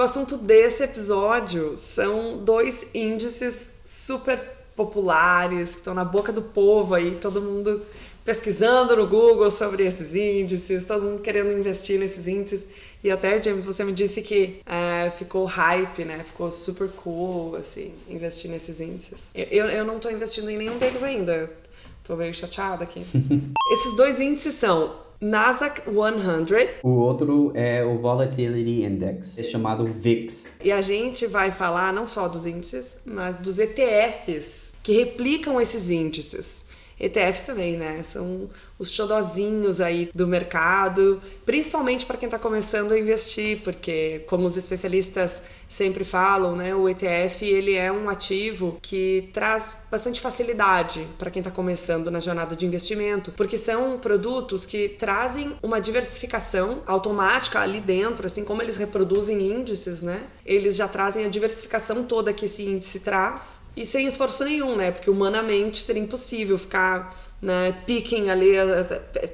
O assunto desse episódio são dois índices super populares que estão na boca do povo aí, todo mundo pesquisando no Google sobre esses índices, todo mundo querendo investir nesses índices. E até, James, você me disse que é, ficou hype, né? Ficou super cool, assim, investir nesses índices. Eu, eu não tô investindo em nenhum deles ainda. Tô meio chateada aqui. Esses dois índices são Nasdaq 100. O outro é o Volatility Index, é chamado VIX. E a gente vai falar não só dos índices, mas dos ETFs que replicam esses índices. ETFs também, né? São os xodozinhos aí do mercado, principalmente para quem está começando a investir, porque como os especialistas sempre falam, né, o ETF ele é um ativo que traz bastante facilidade para quem está começando na jornada de investimento, porque são produtos que trazem uma diversificação automática ali dentro, assim como eles reproduzem índices, né? Eles já trazem a diversificação toda que esse índice traz e sem esforço nenhum, né? Porque humanamente seria impossível ficar né, picking ali,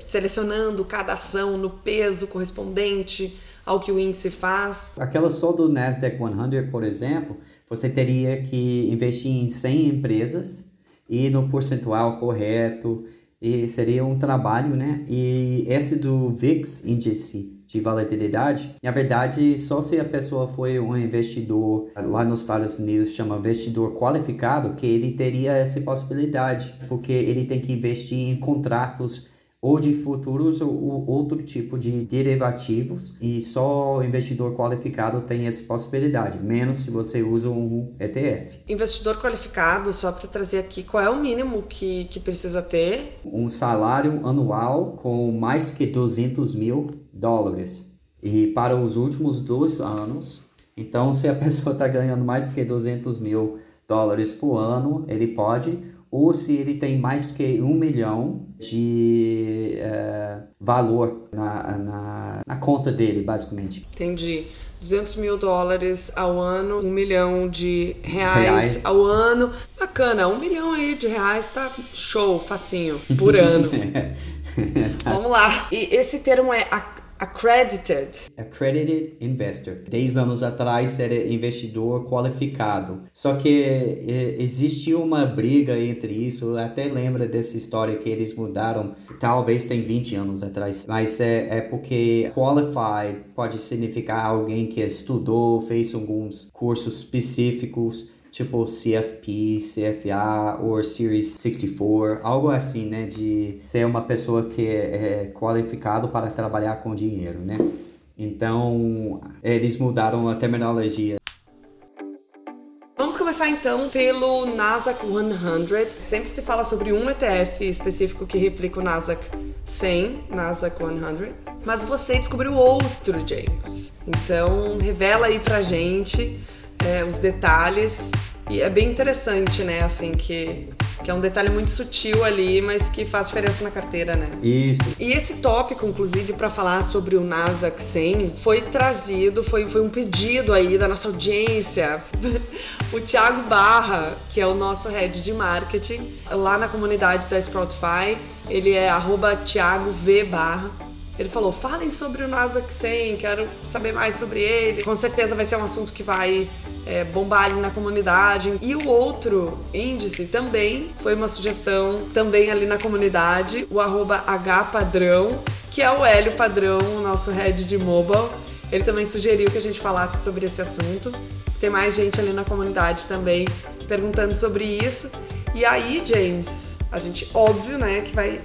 selecionando cada ação no peso correspondente ao que o índice faz. Aquela só do Nasdaq 100, por exemplo, você teria que investir em 100 empresas e no percentual correto, e seria um trabalho, né? E esse do VIX, índice de volatilidade, na verdade, só se a pessoa foi um investidor lá nos Estados Unidos, chama investidor qualificado, que ele teria essa possibilidade, porque ele tem que investir em contratos ou de futuros ou outro tipo de derivativos e só o investidor qualificado tem essa possibilidade, menos se você usa um ETF. Investidor qualificado, só para trazer aqui, qual é o mínimo que, que precisa ter? Um salário anual com mais que 200 mil dólares. E para os últimos dois anos, então se a pessoa está ganhando mais que 200 mil dólares por ano, ele pode ou se ele tem mais do que um milhão de é, valor na, na, na, conta dele, basicamente. Entendi. 200 mil dólares ao ano, um milhão de reais, reais, ao ano. Bacana, um milhão aí de reais tá show, facinho, por ano. Vamos lá. E esse termo é Accredited. Accredited Investor. Dez anos atrás era investidor qualificado. Só que existe uma briga entre isso. até lembra dessa história que eles mudaram. Talvez tem 20 anos atrás. Mas é, é porque qualified pode significar alguém que estudou, fez alguns cursos específicos tipo CFP, CFA ou Series 64, algo assim, né, de ser uma pessoa que é, é qualificado para trabalhar com dinheiro, né? Então, eles mudaram a terminologia. Vamos começar então pelo Nasdaq 100. Sempre se fala sobre um ETF específico que replica o Nasdaq 100, Nasdaq 100. Mas você descobriu outro, James. Então, revela aí pra gente é, os detalhes. E é bem interessante, né? Assim, que, que é um detalhe muito sutil ali, mas que faz diferença na carteira, né? Isso. E esse tópico, inclusive, para falar sobre o Nasdaq 100, foi trazido, foi, foi um pedido aí da nossa audiência. o Thiago Barra, que é o nosso head de marketing, lá na comunidade da Sproutify, ele é arroba Thiago V Barra. Ele falou: falem sobre o Nasdaq 100, quero saber mais sobre ele. Com certeza vai ser um assunto que vai é, bombar ali na comunidade. E o outro índice também foi uma sugestão, também ali na comunidade, o Hpadrão, que é o Hélio Padrão, o nosso head de mobile. Ele também sugeriu que a gente falasse sobre esse assunto. Tem mais gente ali na comunidade também perguntando sobre isso. E aí, James, a gente, óbvio, né, que vai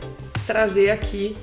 trazer aqui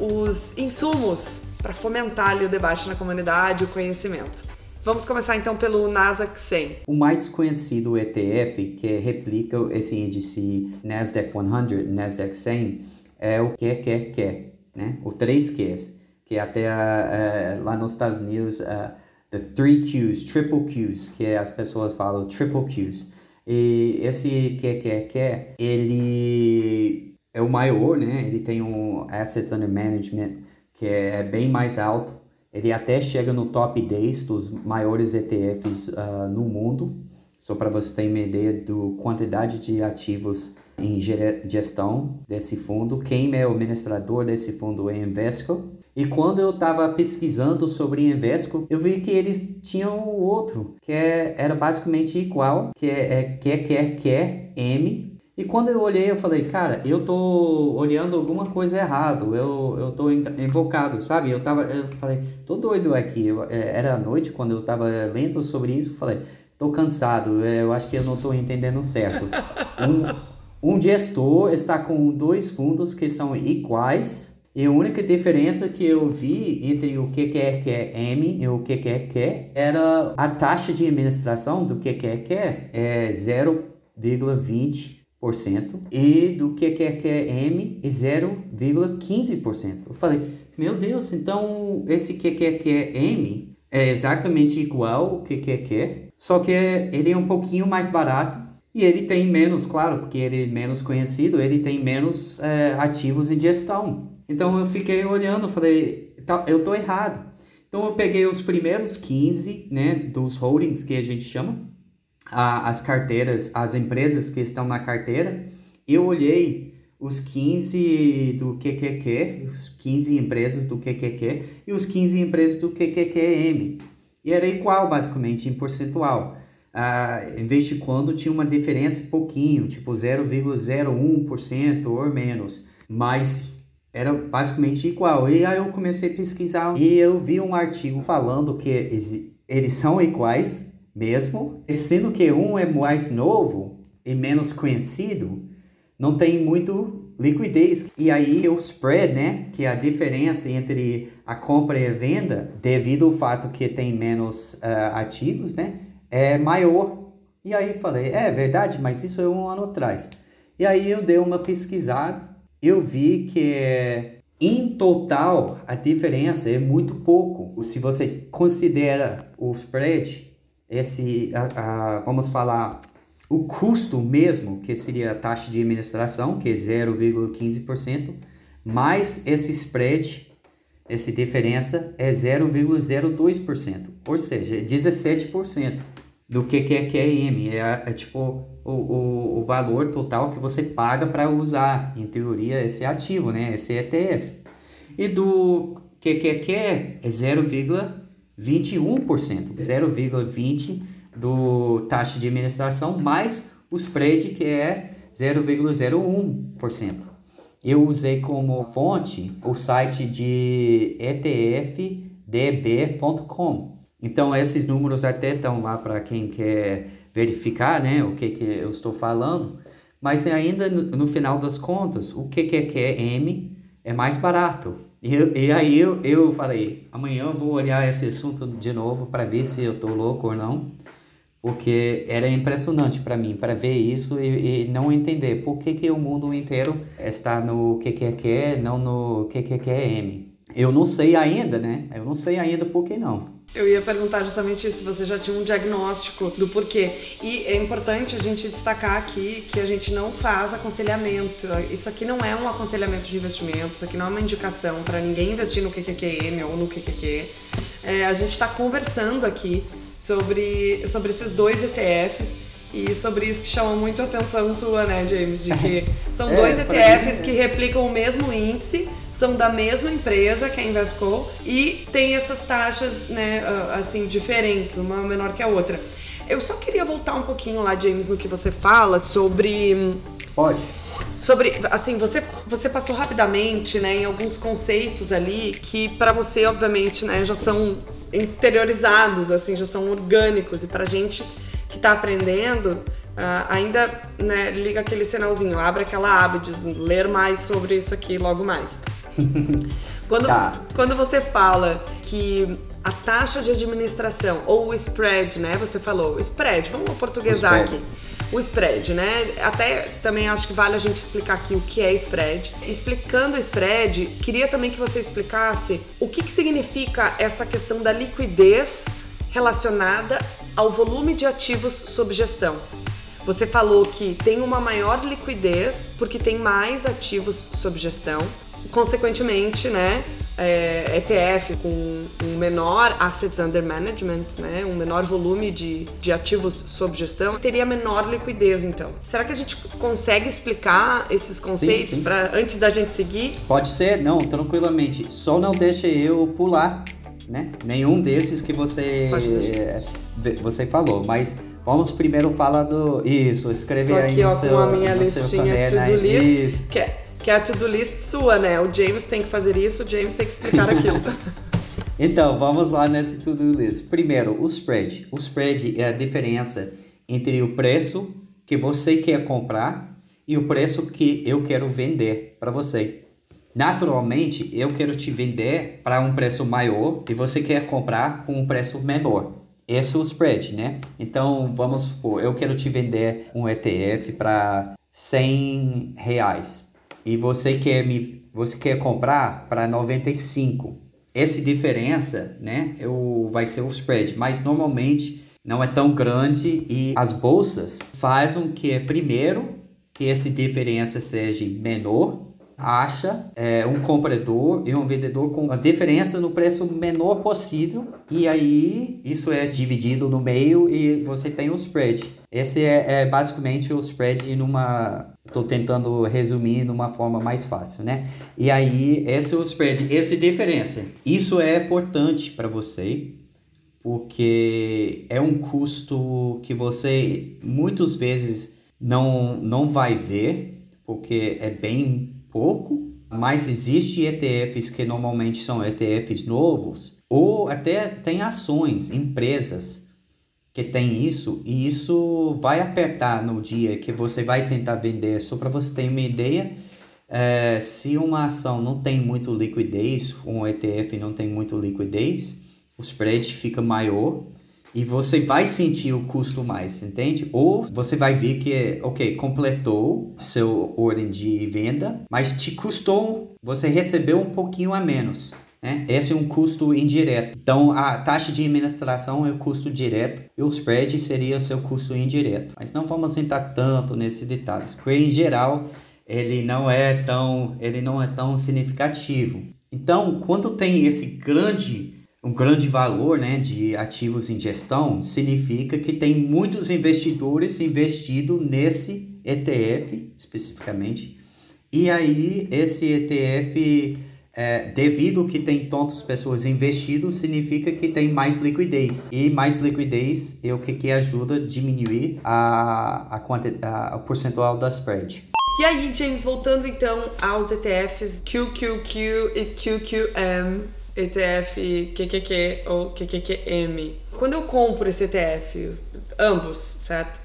os insumos para fomentar ali o debate na comunidade, o conhecimento. Vamos começar então pelo Nasdaq 100. O mais conhecido ETF que replica esse índice Nasdaq 100, Nasdaq 100, é o quer, né? O 3 Qs, que até uh, lá nos Estados Unidos uh, the 3 Qs, triple Qs, que as pessoas falam triple Qs. E esse quer, ele é o maior, né? Ele tem um Assets Under Management que é bem mais alto. Ele até chega no top 10 dos maiores ETFs uh, ah, no mundo. Só para você ter uma ideia do quantidade de ativos em gestão desse fundo. Quem é o administrador desse fundo é Invesco. E quando eu estava pesquisando sobre Invesco, eu vi que eles tinham outro, que é, era basicamente igual, que é, é quer, quer, quer, M. E quando eu olhei, eu falei, cara, eu tô olhando alguma coisa errado, eu, eu tô invocado, sabe? Eu tava, eu falei, tô doido aqui. Eu, é, era noite quando eu tava lendo sobre isso, falei, tô cansado, é, eu acho que eu não tô entendendo certo. Um, um gestor está com dois fundos que são iguais, e a única diferença que eu vi entre o que quer que é M e o é era a taxa de administração do que é 0,20% e do que é M é 0,15%. Eu falei, meu Deus, então esse que é M é exatamente igual ao é, só que ele é um pouquinho mais barato e ele tem menos, claro, porque ele é menos conhecido, ele tem menos é, ativos em gestão. Então eu fiquei olhando, falei, tá, eu tô errado. Então eu peguei os primeiros 15, né, dos holdings que a gente chama, a, as carteiras, as empresas que estão na carteira, eu olhei os 15 do QQQ, os 15 empresas do QQQ e os 15 empresas do QQQM. E era igual, basicamente, em percentual. Ah, em vez de quando tinha uma diferença pouquinho, tipo 0,01% ou menos. Mas era basicamente igual. E aí eu comecei a pesquisar e eu vi um artigo falando que eles são iguais mesmo, sendo que um é mais novo e menos conhecido, não tem muito liquidez. E aí o spread, né, que é a diferença entre a compra e a venda, devido ao fato que tem menos uh, ativos, né, é maior. E aí falei, é verdade, mas isso é um ano atrás. E aí eu dei uma pesquisada eu vi que em total a diferença é muito pouco. Se você considera o spread, esse, a, a, vamos falar, o custo mesmo, que seria a taxa de administração, que é 0,15%, mais esse spread, essa diferença é 0,02%, ou seja, 17% do que, que é QM. É, é tipo o, o, o valor total que você paga para usar, em teoria, esse ativo, né? esse ETF. E do que, que, é 0,21%, 0,20% do taxa de administração mais o spread que é 0,01%. Eu usei como fonte o site de etfdb.com. Então, esses números até estão lá para quem quer verificar né, o que, que eu estou falando, mas ainda no, no final das contas, o que é, é mais barato. E, e aí eu, eu falei, amanhã eu vou olhar esse assunto de novo para ver se eu estou louco ou não, porque era impressionante para mim, para ver isso e, e, não entender por que, que o mundo inteiro está no que é, é, não no que é. Eu não sei ainda, né? Eu não sei ainda por que não. Eu ia perguntar justamente isso, você já tinha um diagnóstico do porquê. E é importante a gente destacar aqui que a gente não faz aconselhamento. Isso aqui não é um aconselhamento de investimento, isso aqui não é uma indicação para ninguém investir no QQQM ou no QQQ. É, a gente está conversando aqui sobre, sobre esses dois ETFs e sobre isso que chama muito a atenção sua, né, James? De que são é, dois ETFs mim, que replicam o mesmo índice, são da mesma empresa, que é a Invesco, e tem essas taxas, né, ah, assim, diferentes, uma menor que a outra. Eu só queria voltar um pouquinho lá, James, no que você fala sobre. Pode. Sobre, assim, você, você passou rapidamente, né, em alguns conceitos ali que para você, obviamente, né, já são interiorizados, assim, já são orgânicos e pra gente que está aprendendo, uh, ainda né, liga aquele sinalzinho, abre aquela aba, diz ler mais sobre isso aqui logo mais. quando, tá. quando você fala que a taxa de administração ou o spread, né? Você falou, spread, vamos portuguesar aqui. O spread, né? Até também acho que vale a gente explicar aqui o que é spread. Explicando o spread, queria também que você explicasse o que, que significa essa questão da liquidez relacionada ao volume de ativos sob gestão. Você falou que tem uma maior liquidez porque tem mais ativos sob gestão. Consequentemente, né, é, ETF com um menor assets under management, né, um menor volume de, de ativos sob gestão, teria menor liquidez, então. Será que a gente consegue explicar esses conceitos para antes da gente seguir? Pode ser, não, tranquilamente. Só não deixe eu pular, né? Nenhum desses que você você falou, mas Vamos primeiro falar do. Isso, escreve aqui, aí no ó, seu, com a minha listinha to-do list. Que é, que é a to-do list sua, né? O James tem que fazer isso, o James tem que explicar aquilo. então, vamos lá nesse to-do list. Primeiro, o spread. O spread é a diferença entre o preço que você quer comprar e o preço que eu quero vender para você. Naturalmente, eu quero te vender para um preço maior e você quer comprar com um preço menor. Esse é o spread, né? Então, vamos supor, eu quero te vender um ETF para 100 reais e você quer me você quer comprar para 95. Essa diferença, né, eu, vai ser o spread, mas normalmente não é tão grande e as bolsas fazem que primeiro que essa diferença seja menor acha é, um comprador e um vendedor com a diferença no preço menor possível e aí isso é dividido no meio e você tem o spread. Esse é, é basicamente o spread numa Estou tentando resumir numa forma mais fácil, né? E aí, esse é o spread, essa diferença. Isso é importante para você, porque é um custo que você muitas vezes não, não vai ver, porque é bem pouco, mas existe ETFs que normalmente são ETFs novos, ou até tem ações, empresas que tem isso, e isso vai apertar no dia que você vai tentar vender. Só para você ter uma ideia, é, se uma ação não tem muito liquidez, um ETF não tem muito liquidez, o spread fica maior e você vai sentir o custo mais, entende? Ou você vai ver que, ok, completou seu ordem de venda, mas te custou, você recebeu um pouquinho a menos. Né? Esse é um custo indireto. Então, a taxa de administração é o custo direto e o spread seria seu custo indireto. Mas não vamos entrar tanto nesses detalhes, porque em geral ele não é tão, ele não é tão significativo. Então, quando tem esse grande um grande valor né, de ativos em gestão, significa que tem muitos investidores investidos nesse ETF especificamente. E aí, esse ETF, é, devido que tem tantas pessoas investidas, significa que tem mais liquidez. E mais liquidez é o que, que ajuda a diminuir a, a, a, a percentual da spread. E aí, James, voltando então aos ETFs QQQ e QQM ETF QQQ ou QQQM. Quando eu compro esse ETF, ambos, certo?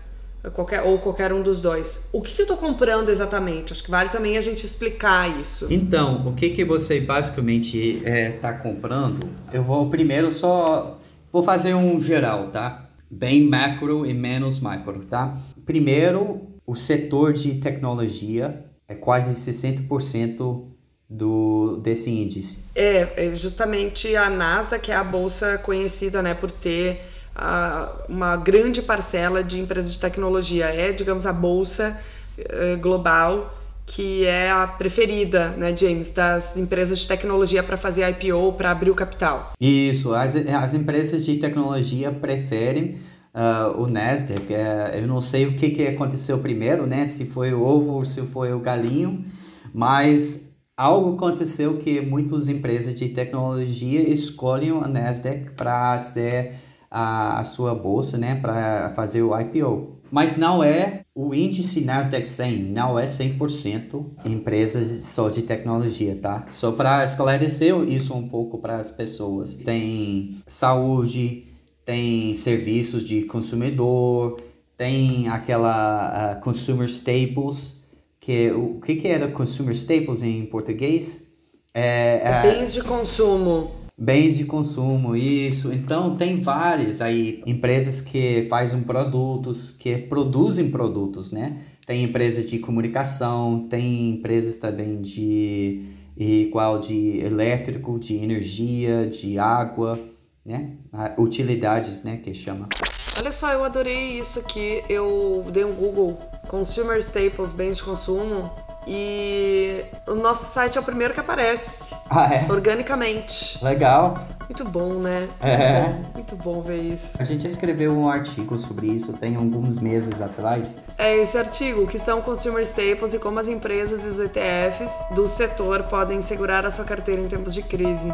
Qualquer, ou qualquer um dos dois. O que, que eu estou comprando exatamente? Acho que vale também a gente explicar isso. Então, o que, que você basicamente está é, tá comprando? Eu vou primeiro só. Vou fazer um geral, tá? Bem macro e menos macro, tá? Primeiro, o setor de tecnologia é quase 60% do desse índice? É, é justamente a Nasdaq, que é a bolsa conhecida né, por ter uh, uma grande parcela de empresas de tecnologia. É, digamos, a bolsa uh, global que é a preferida, né, James, das empresas de tecnologia para fazer IPO, para abrir o capital. Isso, as, as empresas de tecnologia preferem uh, o Nasdaq. Uh, eu não sei o que, que aconteceu primeiro, né, se foi o ovo ou se foi o galinho, mas algo aconteceu que muitas empresas de tecnologia escolhem a Nasdaq para ser a, a, sua bolsa, né, para fazer o IPO. Mas não é o índice Nasdaq 100, não é 100% empresas só de tecnologia, tá? Só para esclarecer isso um pouco para as pessoas. Tem saúde, tem serviços de consumidor, tem aquela uh, consumer staples, que o que, que era consumer staples em português? É, é, bens de consumo. Bens de consumo, isso. Então tem várias aí empresas que fazem produtos, que produzem produtos, né? Tem empresas de comunicação, tem empresas também de igual de elétrico, de energia, de água, né? Utilidades, né, que chama. Olha só, eu adorei isso aqui. Eu dei um Google Consumer Staples, bens de consumo. E o nosso site é o primeiro que aparece. Ah, é? Organicamente. Legal. Muito bom, né? É. Muito bom, muito bom ver isso. A gente escreveu um artigo sobre isso tem alguns meses atrás. É esse artigo, que são Consumer Staples e como as empresas e os ETFs do setor podem segurar a sua carteira em tempos de crise.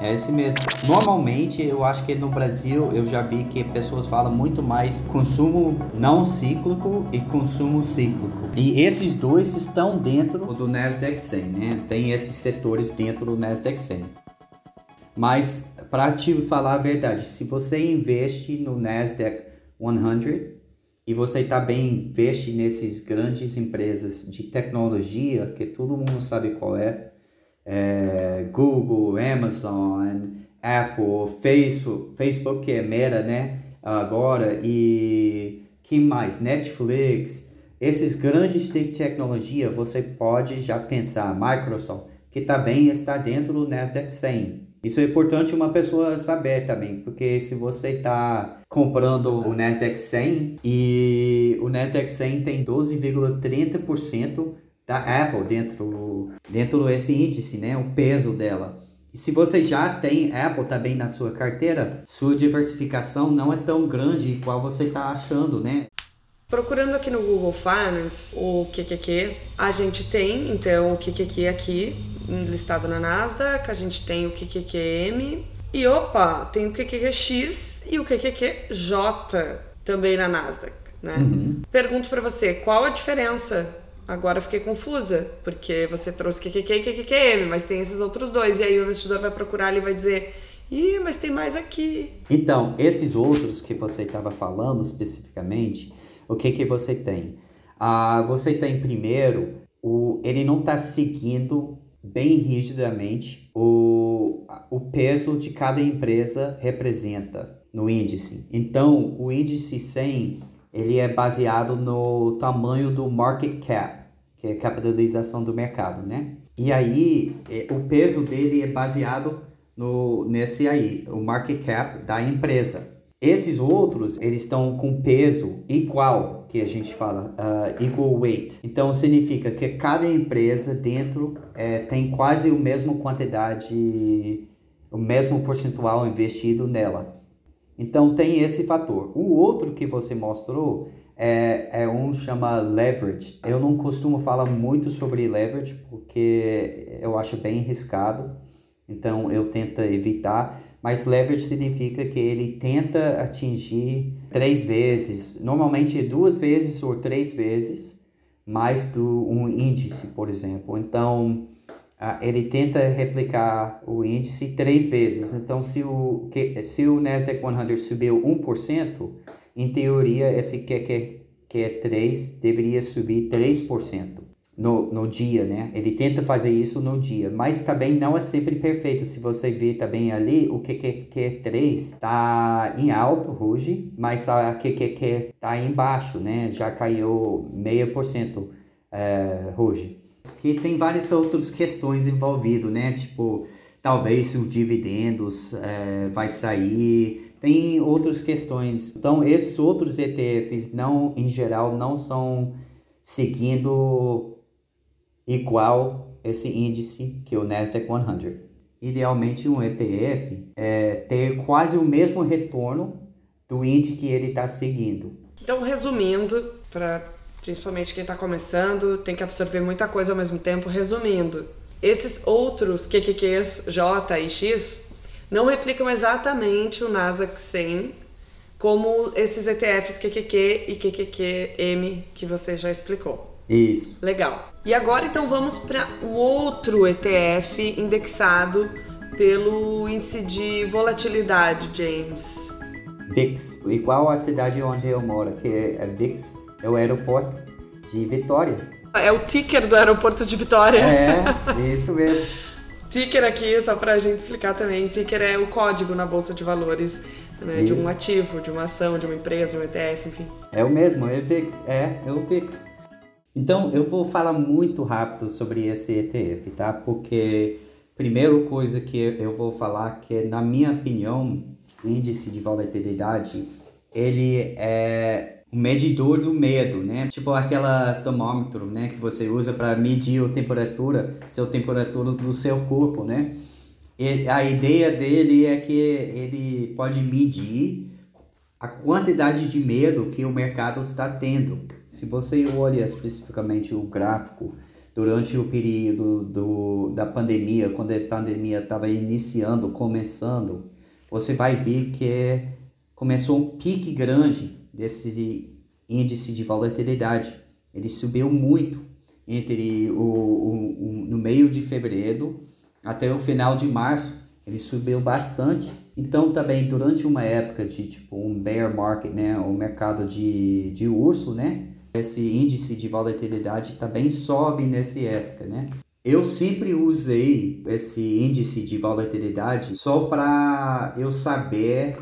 É esse mesmo. Normalmente, eu acho que no Brasil eu já vi que pessoas falam muito mais consumo não cíclico e consumo cíclico. E esses dois estão dentro do Nasdaq 100, né? Tem esses setores dentro do Nasdaq 100. Mas para te falar a verdade, se você investe no Nasdaq 100 e você está bem investe nessas grandes empresas de tecnologia, que todo mundo sabe qual é, é, Google, Amazon, Apple, Facebook, Facebook que é Meta, né? Agora e que mais? Netflix, esses grandes de tecnologia, você pode já pensar Microsoft, que também está dentro do Nasdaq 100. Isso é importante uma pessoa saber também, porque se você está comprando o Nasdaq 100 e o Nasdaq 100 tem 12,30% da Apple dentro, dentro desse índice, né? O peso dela. E se você já tem Apple também na sua carteira, sua diversificação não é tão grande qual você está achando, né? Procurando aqui no Google Finance o QQQ, a gente tem então o QQQ aqui listado na Nasdaq, a gente tem o QQQM e opa, tem o QQQX e o QQQJ também na Nasdaq, né? Uhum. Pergunto para você, qual a diferença Agora fiquei confusa, porque você trouxe QQQ e QQQM, mas tem esses outros dois. E aí o investidor vai procurar e vai dizer: ih, mas tem mais aqui. Então, esses outros que você estava falando especificamente, o que, que você tem? Ah, você tem primeiro, o, ele não está seguindo bem rigidamente o, o peso de cada empresa representa no índice. Então, o índice 100 ele é baseado no tamanho do market cap, que é a capitalização do mercado, né? E aí, é, o peso dele é baseado no, nesse aí, o market cap da empresa. Esses outros, eles estão com peso igual, que a gente fala, uh, equal weight. Então, significa que cada empresa dentro é, tem quase a mesma quantidade, o mesmo percentual investido nela. Então tem esse fator. O outro que você mostrou é, é um chama leverage. Eu não costumo falar muito sobre leverage porque eu acho bem arriscado, então eu tento evitar. Mas leverage significa que ele tenta atingir três vezes, normalmente duas vezes ou três vezes mais do um índice, por exemplo. Então ele tenta replicar o índice três vezes. Então, se o, se o Nasdaq 100 subiu 1%, em teoria, esse QQ, Q3 deveria subir 3% no, no dia, né? Ele tenta fazer isso no dia, mas também não é sempre perfeito. Se você ver também ali, o QQQ3 está em alto hoje, mas a QQQ está embaixo, né? Já caiu meio por cento eh, hoje que tem várias outras questões envolvidas, né? Tipo, talvez se o dividendos é, vai sair, tem outras questões. Então, esses outros ETFs, não, em geral, não são seguindo igual esse índice que é o Nasdaq 100. Idealmente, um ETF é ter quase o mesmo retorno do índice que ele está seguindo. Então, resumindo, para principalmente quem está começando, tem que absorver muita coisa ao mesmo tempo. Resumindo, esses outros QQQs J e X não replicam exatamente o Nasdaq 100 como esses ETFs QQQ e QQQM que você já explicou. Isso. Legal. E agora então vamos para o outro ETF indexado pelo índice de volatilidade, James. VIX, igual a cidade onde eu moro, que é VIX é o aeroporto de Vitória. É o ticker do aeroporto de Vitória. É, isso mesmo. ticker aqui, só pra gente explicar também, ticker é o código na bolsa de valores né, de um ativo, de uma ação, de uma empresa, um ETF, enfim. É o mesmo, é o VIX, é, é o VIX. Então, eu vou falar muito rápido sobre esse ETF, tá? Porque primeira coisa que eu vou falar que, na minha opinião, o índice de volatilidade ele é um medidor do medo, né? Tipo aquela termômetro, né, que você usa para medir a temperatura, seu temperatura do seu corpo, né? E a ideia dele é que ele pode medir a quantidade de medo que o mercado está tendo. Se você olha especificamente o gráfico durante o período do, da pandemia, quando a pandemia estava iniciando, começando, você vai ver que começou um pique grande desse índice de volatilidade. Ele subiu muito entre o, o, o, no meio de fevereiro até o final de março. Ele subiu bastante. Então também durante uma época de tipo um bear market, né, o mercado de, de urso, né, esse índice de volatilidade também sobe nessa época, né? Eu sempre usei esse índice de volatilidade só para eu saber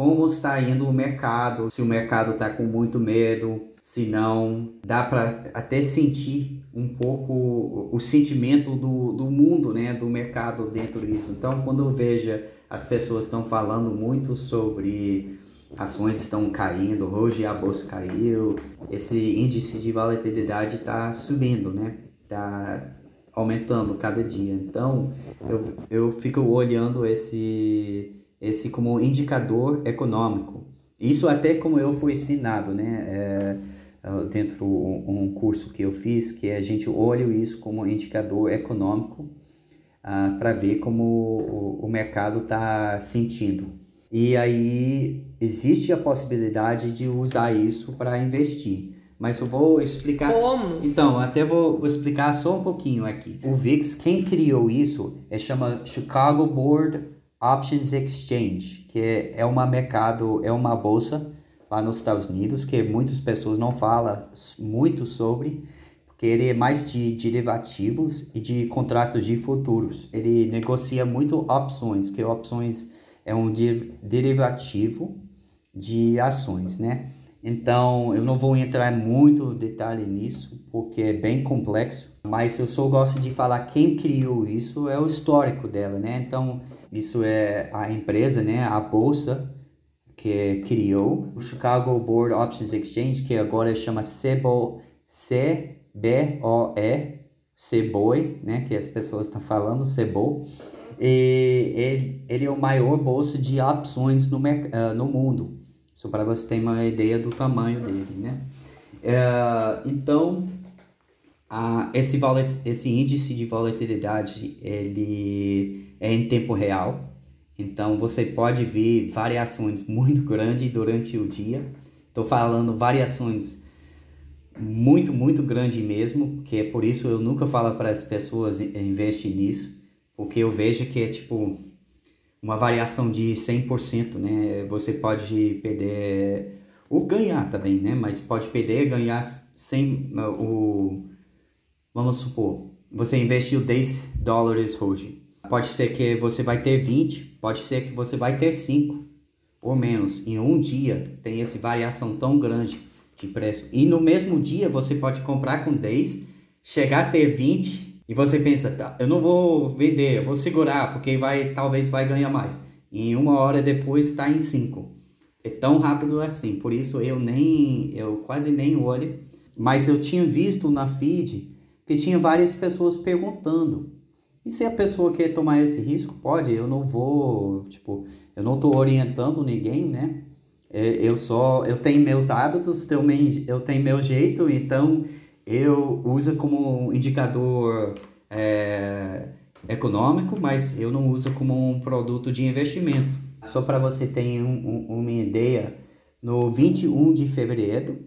como está indo o mercado, se o mercado está com muito medo, se não, dá para até sentir um pouco o sentimento do, do mundo, né, do mercado dentro disso. Então, quando eu vejo as pessoas estão falando muito sobre ações estão caindo, hoje a bolsa caiu, esse índice de volatilidade está subindo, né? Está aumentando cada dia. Então, eu, eu fico olhando esse, esse como indicador econômico. Isso até como eu fui ensinado, né? É, é dentro um, um curso que eu fiz, que a gente olha isso como indicador econômico ah, para ver como o, o mercado está sentindo. E aí existe a possibilidade de usar isso para investir. Mas eu vou explicar. Como? Então, até vou, vou, explicar só um pouquinho aqui. O VIX, quem criou isso, é chama Chicago Board Options Exchange, que é, é uma mercado, é uma bolsa lá nos Estados Unidos que muitas pessoas não falam muito sobre, porque ele é mais de derivativos e de contratos de futuros. Ele negocia muito opções, que opções é um derivativo de ações, né? Então, eu não vou entrar muito detalhe nisso, porque é bem complexo, mas eu só gosto de falar quem criou isso, é o histórico dela, né? Então, isso é a empresa, né, a bolsa que criou o Chicago Board Options Exchange, que agora chama CBOE, C-B-O-E, CBOE, né, que as pessoas estão falando, CBOE. E ele, ele é o maior bolsa de opções no, uh, no mundo. Só para você ter uma ideia do tamanho dele, né? Uh, então, uh, esse, esse índice de volatilidade, ele é em tempo real. Então, você pode ver variações muito grandes durante o dia. Estou falando variações muito, muito grande mesmo, que é por isso eu nunca falo para as pessoas investir nisso porque eu vejo que é tipo uma variação de 100%, né? Você pode perder ou ganhar também, né? Mas pode perder, ganhar sem o vamos supor, você investiu 10 dólares hoje. Pode ser que você vai ter 20, pode ser que você vai ter 5 ou menos. Em um dia tem essa variação tão grande de preço. E no mesmo dia você pode comprar com 10, chegar a ter 20 e você pensa, tá, eu não vou vender, eu vou segurar, porque vai, talvez vai ganhar mais. E uma hora depois está em 5. É tão rápido assim, por isso eu nem, eu quase nem olho. Mas eu tinha visto na feed que tinha várias pessoas perguntando. E se a pessoa quer tomar esse risco, pode, eu não vou, tipo, eu não estou orientando ninguém, né? É, eu só, eu tenho meus hábitos, eu tenho meu jeito, então eu uso como indicador é, econômico, mas eu não uso como um produto de investimento. Só para você ter um, um, uma ideia, no 21 de fevereiro,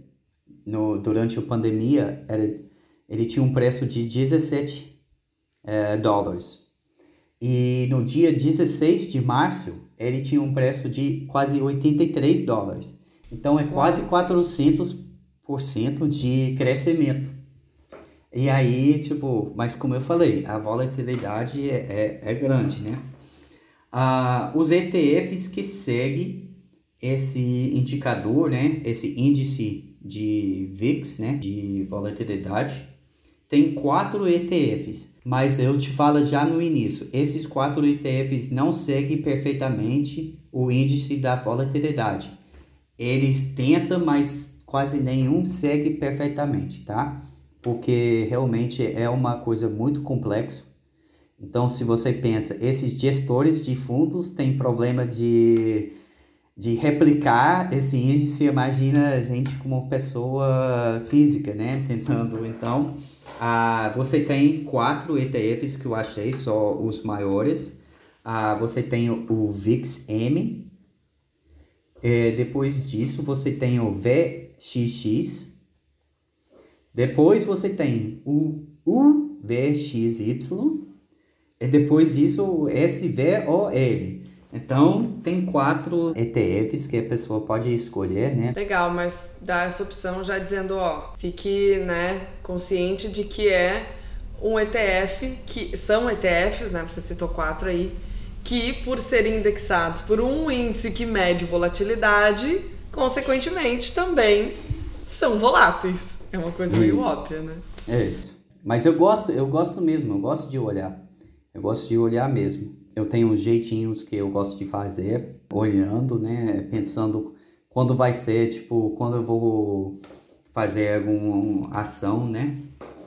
no, durante a pandemia, era, ele tinha um preço de 17 é, dólares. E no dia 16 de março, ele tinha um preço de quase 83 dólares. Então é quase 400 1% de crescimento. E aí, tipo, mas como eu falei, a volatilidade é, é, é grande, né? Ah, os ETFs que seguem esse indicador, né? Esse índice de VIX, né? De volatilidade, tem quatro ETFs, mas eu te falo já no início, esses quatro ETFs não seguem perfeitamente o índice da volatilidade eles tentam, mas quase nenhum segue perfeitamente, tá? Porque realmente é uma coisa muito complexa. Então, se você pensa, esses gestores de fundos têm problema de, de replicar esse índice, imagina a gente como pessoa física, né? Tentando, então, ah, você tem quatro ETFs que eu achei, só os maiores. Ah, você tem o VIX-M. É, depois disso, você tem o VXX. Depois você tem o UVXY. E depois disso, o SVOL. Então, tem quatro ETFs que a pessoa pode escolher, né? Legal, mas dá essa opção já dizendo, ó, fique, né, consciente de que é um ETF, que são ETFs, né, você citou quatro aí, que por serem indexados por um índice que mede volatilidade, consequentemente também são voláteis. É uma coisa meio isso. óbvia, né? É isso. Mas eu gosto, eu gosto mesmo, eu gosto de olhar. Eu gosto de olhar mesmo eu tenho uns jeitinhos que eu gosto de fazer, olhando, né? Pensando quando vai ser, tipo, quando eu vou fazer alguma ação, né?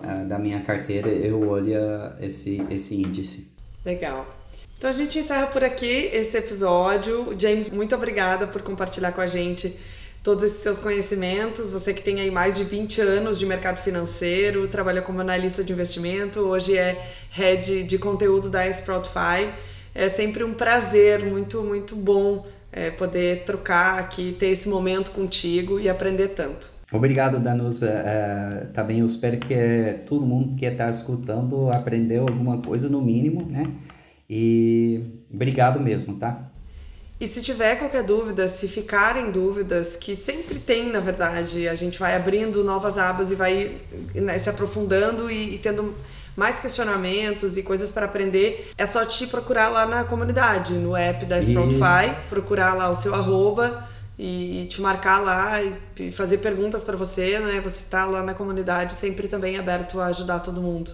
Uh, da minha carteira, eu olho esse, esse índice. Legal. Então a gente encerra por aqui esse episódio. James, muito obrigada por compartilhar com a gente todos esses seus conhecimentos. Você que tem aí mais de 20 anos de mercado financeiro, trabalha como analista de investimento, hoje é head de conteúdo da Sproutify é sempre um prazer muito, muito bom é, poder trocar aqui, ter esse momento contigo e aprender tanto. Obrigado, Danusa. Uh, também eu espero que todo mundo que está escutando aprendeu alguma coisa no mínimo, né? E obrigado mesmo, tá? E se tiver qualquer dúvida, se ficarem dúvidas, que sempre tem, na verdade, a gente vai abrindo novas abas e vai né, se aprofundando e, e tendo mais questionamentos e coisas para aprender, é só te procurar lá na comunidade, no app da Sproutify, procurar lá o seu arroba e te marcar lá e fazer perguntas para você, né? Você tá lá na comunidade sempre também aberto a ajudar todo mundo.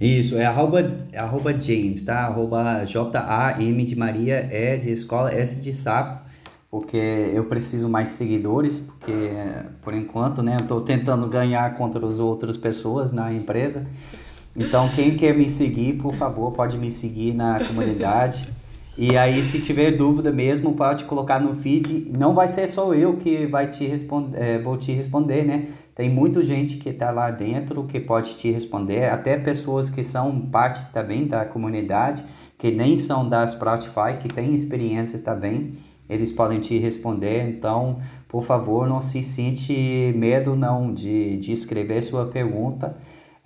Isso, é arroba, arroba James, tá? Arroba J-A-M de Maria, E de escola, S de sapo, porque eu preciso mais seguidores, porque por enquanto, né, eu tô tentando ganhar contra as outras pessoas na empresa. Então, quem quer me seguir, por favor, pode me seguir na comunidade. E aí, se tiver dúvida mesmo, pode colocar no feed. Não vai ser só eu que vai te responder, é, vou te responder, né? Tem muita gente que está lá dentro que pode te responder, até pessoas que são parte também da comunidade, que nem são da Sproutify, que têm experiência também, eles podem te responder. Então, por favor, não se sente medo não de, de escrever sua pergunta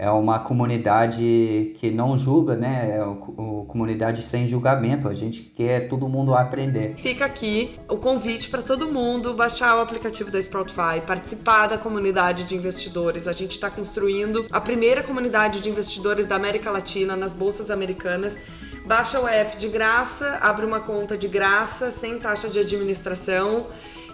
é uma comunidade que não julga, né? É uma comunidade sem julgamento. A gente quer todo mundo aprender. Fica aqui o convite para todo mundo baixar o aplicativo da Sproutify, participar da comunidade de investidores. A gente está construindo a primeira comunidade de investidores da América Latina nas bolsas americanas. Baixa o app de graça, abre uma conta de graça, sem taxa de administração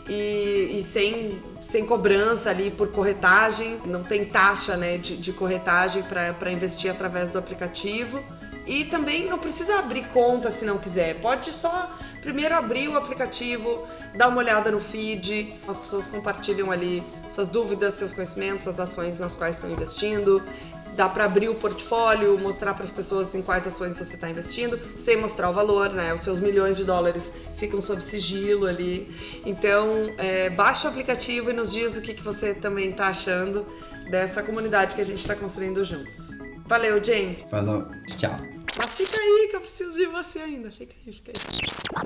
e, e, sem, sem cobrança ali por corretagem, não tem taxa né, de, de corretagem para investir através do aplicativo. E também não precisa abrir conta se não quiser, pode só primeiro abrir o aplicativo, dar uma olhada no feed, as pessoas compartilham ali suas dúvidas, seus conhecimentos, as ações nas quais estão investindo dá para abrir o portfólio, mostrar para as pessoas em quais ações você está investindo, sem mostrar o valor, né? Os seus milhões de dólares ficam sob sigilo ali. Então, é, baixa o aplicativo e nos diz o que, que você também está achando dessa comunidade que a gente está construindo juntos. Valeu, James. Falou. Tchau. Mas fica aí que eu preciso de você ainda. Fica aí, fica aí.